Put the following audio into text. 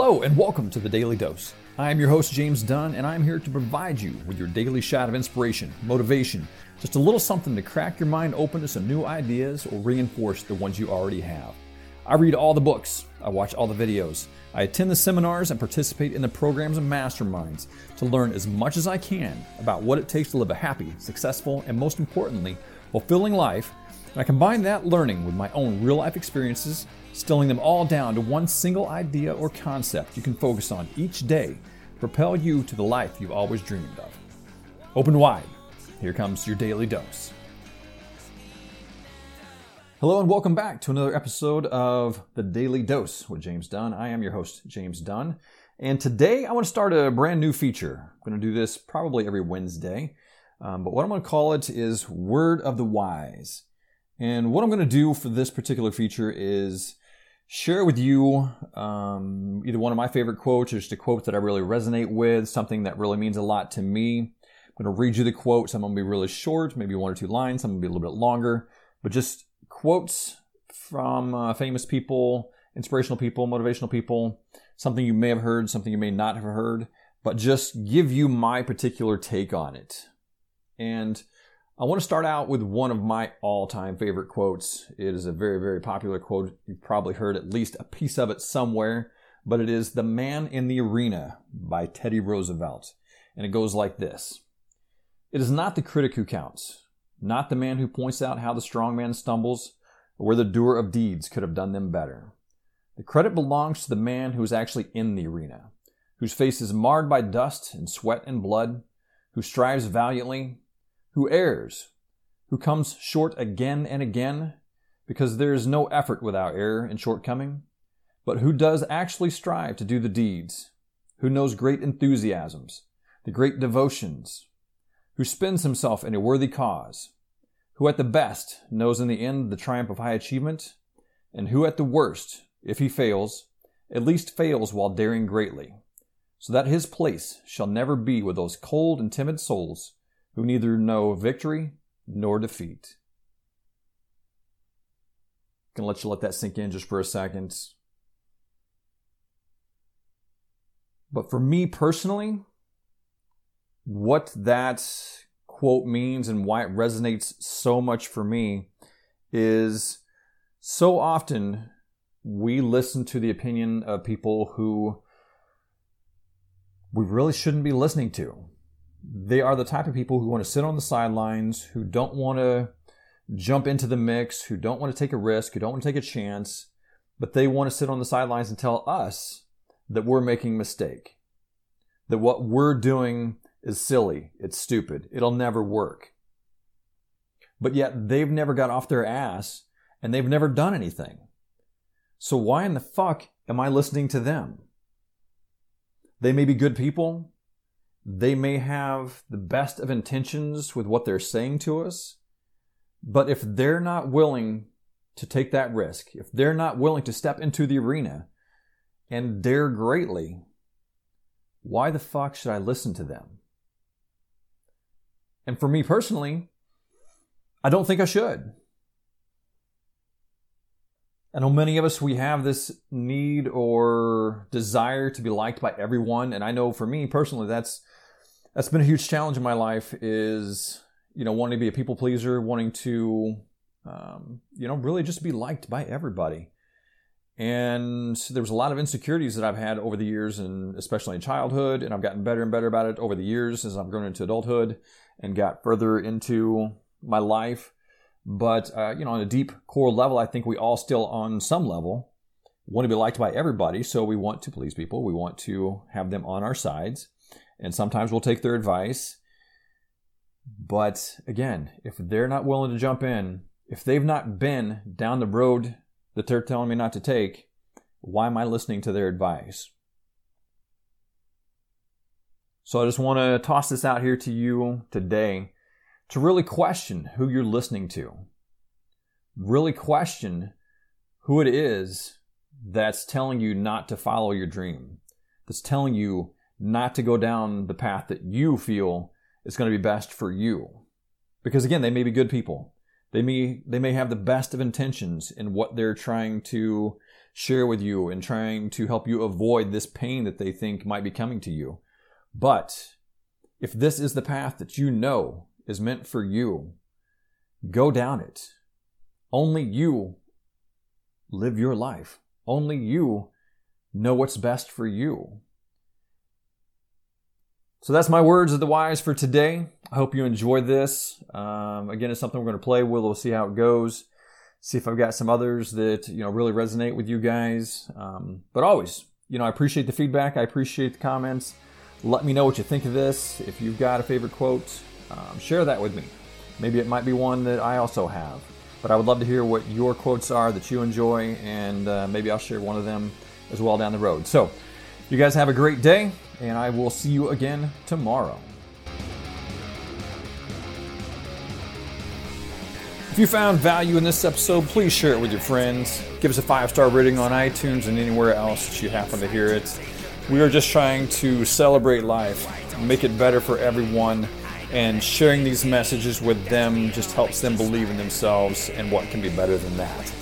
Hello, and welcome to the Daily Dose. I am your host, James Dunn, and I'm here to provide you with your daily shot of inspiration, motivation, just a little something to crack your mind open to some new ideas or reinforce the ones you already have. I read all the books, I watch all the videos, I attend the seminars and participate in the programs and masterminds to learn as much as I can about what it takes to live a happy, successful, and most importantly, fulfilling life. And I combine that learning with my own real life experiences stilling them all down to one single idea or concept you can focus on each day propel you to the life you've always dreamed of. Open wide. Here comes your daily dose. Hello and welcome back to another episode of The Daily Dose with James Dunn. I am your host, James Dunn. And today I want to start a brand new feature. I'm going to do this probably every Wednesday. Um, but what I'm going to call it is Word of the Wise. And what I'm going to do for this particular feature is share with you um, either one of my favorite quotes or just a quote that I really resonate with, something that really means a lot to me. I'm going to read you the quote. Some will be really short, maybe one or two lines, some will be a little bit longer, but just quotes from uh, famous people, inspirational people, motivational people, something you may have heard, something you may not have heard, but just give you my particular take on it. And I want to start out with one of my all time favorite quotes. It is a very, very popular quote. You've probably heard at least a piece of it somewhere, but it is The Man in the Arena by Teddy Roosevelt. And it goes like this It is not the critic who counts, not the man who points out how the strong man stumbles or where the doer of deeds could have done them better. The credit belongs to the man who is actually in the arena, whose face is marred by dust and sweat and blood, who strives valiantly, who errs, who comes short again and again, because there is no effort without error and shortcoming, but who does actually strive to do the deeds, who knows great enthusiasms, the great devotions, who spends himself in a worthy cause, who at the best knows in the end the triumph of high achievement, and who at the worst, if he fails, at least fails while daring greatly, so that his place shall never be with those cold and timid souls who neither know victory nor defeat. Gonna let you let that sink in just for a second. But for me personally, what that quote means and why it resonates so much for me is so often we listen to the opinion of people who we really shouldn't be listening to they are the type of people who want to sit on the sidelines, who don't want to jump into the mix, who don't want to take a risk, who don't want to take a chance, but they want to sit on the sidelines and tell us that we're making a mistake, that what we're doing is silly, it's stupid, it'll never work. But yet they've never got off their ass and they've never done anything. So why in the fuck am I listening to them? They may be good people. They may have the best of intentions with what they're saying to us, but if they're not willing to take that risk, if they're not willing to step into the arena and dare greatly, why the fuck should I listen to them? And for me personally, I don't think I should. I know many of us, we have this need or desire to be liked by everyone. And I know for me personally, that's that's been a huge challenge in my life is you know wanting to be a people pleaser wanting to um, you know really just be liked by everybody. And there was a lot of insecurities that i've had over the years and especially in childhood and i've gotten better and better about it over the years as i've grown into adulthood and got further into my life. But uh, you know on a deep core level i think we all still on some level want to be liked by everybody. So we want to please people. We want to have them on our sides and sometimes we'll take their advice. But again, if they're not willing to jump in, if they've not been down the road that they're telling me not to take, why am I listening to their advice? So I just want to toss this out here to you today to really question who you're listening to. Really question who it is that's telling you not to follow your dream, that's telling you not to go down the path that you feel is going to be best for you. Because again, they may be good people. They may, they may have the best of intentions in what they're trying to share with you and trying to help you avoid this pain that they think might be coming to you. But if this is the path that you know is meant for you, go down it. Only you live your life. Only you know what's best for you. So that's my words of the wise for today. I hope you enjoyed this. Um, again, it's something we're going to play with. We'll see how it goes. See if I've got some others that you know really resonate with you guys. Um, but always, you know, I appreciate the feedback. I appreciate the comments. Let me know what you think of this. If you've got a favorite quote, um, share that with me. Maybe it might be one that I also have. But I would love to hear what your quotes are that you enjoy, and uh, maybe I'll share one of them as well down the road. So, you guys have a great day, and I will see you again tomorrow. If you found value in this episode, please share it with your friends. Give us a five star rating on iTunes and anywhere else that you happen to hear it. We are just trying to celebrate life, make it better for everyone, and sharing these messages with them just helps them believe in themselves and what can be better than that.